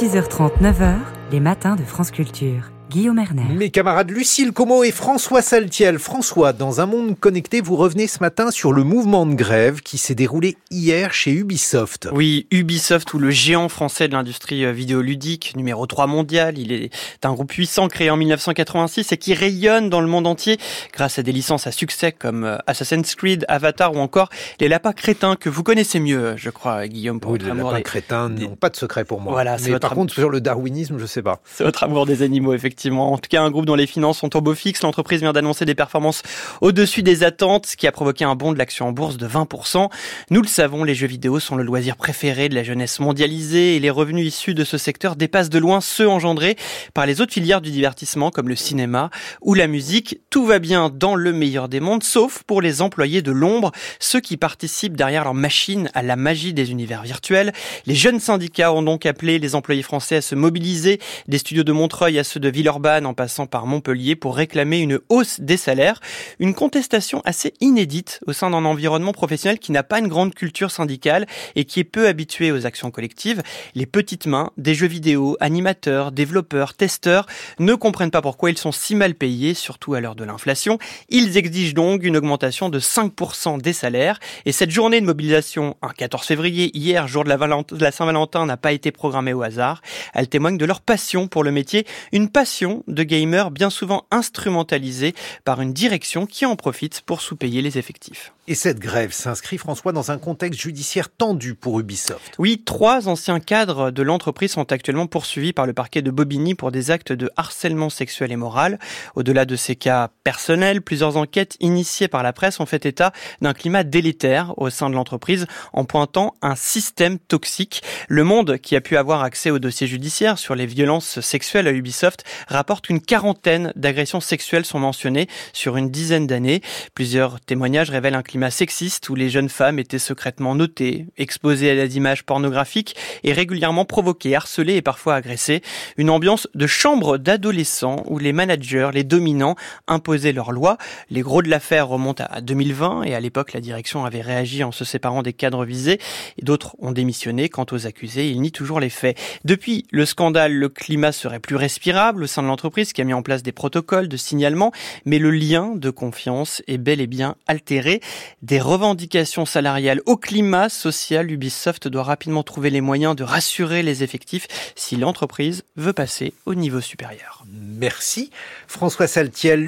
6h30, 9h, les matins de France Culture. Guillaume Erner. Mes camarades Lucille Como et François Saltiel. François, dans un monde connecté, vous revenez ce matin sur le mouvement de grève qui s'est déroulé hier chez Ubisoft. Oui, Ubisoft ou le géant français de l'industrie euh, vidéoludique, numéro 3 mondial. Il est un groupe puissant créé en 1986 et qui rayonne dans le monde entier grâce à des licences à succès comme euh, Assassin's Creed, Avatar ou encore les lapins crétins que vous connaissez mieux, euh, je crois, Guillaume. Pour oui, les lapins crétins n'ont pas de secret pour moi. Voilà, Mais par contre, sur le darwinisme, je sais pas. C'est votre amour des animaux, effectivement. En tout cas, un groupe dont les finances sont au beau fixe. L'entreprise vient d'annoncer des performances au-dessus des attentes, ce qui a provoqué un bond de l'action en bourse de 20%. Nous le savons, les jeux vidéo sont le loisir préféré de la jeunesse mondialisée et les revenus issus de ce secteur dépassent de loin ceux engendrés par les autres filières du divertissement comme le cinéma ou la musique. Tout va bien dans le meilleur des mondes, sauf pour les employés de l'ombre, ceux qui participent derrière leur machine à la magie des univers virtuels. Les jeunes syndicats ont donc appelé les employés français à se mobiliser, des studios de Montreuil à ceux de En passant par Montpellier pour réclamer une hausse des salaires. Une contestation assez inédite au sein d'un environnement professionnel qui n'a pas une grande culture syndicale et qui est peu habitué aux actions collectives. Les petites mains des jeux vidéo, animateurs, développeurs, testeurs ne comprennent pas pourquoi ils sont si mal payés, surtout à l'heure de l'inflation. Ils exigent donc une augmentation de 5% des salaires. Et cette journée de mobilisation, un 14 février, hier, jour de la, de la Saint-Valentin, n'a pas été programmée au hasard. Elle témoigne de leur passion pour le métier, une passion de gamers bien souvent instrumentalisés par une direction qui en profite pour sous-payer les effectifs. Et cette grève s'inscrit, François, dans un contexte judiciaire tendu pour Ubisoft. Oui, trois anciens cadres de l'entreprise sont actuellement poursuivis par le parquet de Bobigny pour des actes de harcèlement sexuel et moral. Au-delà de ces cas personnels, plusieurs enquêtes initiées par la presse ont fait état d'un climat délétère au sein de l'entreprise en pointant un système toxique. Le Monde, qui a pu avoir accès au dossier judiciaire sur les violences sexuelles à Ubisoft, rapporte qu'une quarantaine d'agressions sexuelles sont mentionnées sur une dizaine d'années. Plusieurs témoignages révèlent un climat sexiste où les jeunes femmes étaient secrètement notées, exposées à des images pornographiques et régulièrement provoquées, harcelées et parfois agressées. Une ambiance de chambre d'adolescents où les managers, les dominants imposaient leurs lois. Les gros de l'affaire remontent à 2020 et à l'époque la direction avait réagi en se séparant des cadres visés et d'autres ont démissionné. Quant aux accusés, ils nient toujours les faits. Depuis le scandale, le climat serait plus respirable sein de l'entreprise qui a mis en place des protocoles de signalement, mais le lien de confiance est bel et bien altéré des revendications salariales au climat social, Ubisoft doit rapidement trouver les moyens de rassurer les effectifs si l'entreprise veut passer au niveau supérieur. Merci François Saltiel.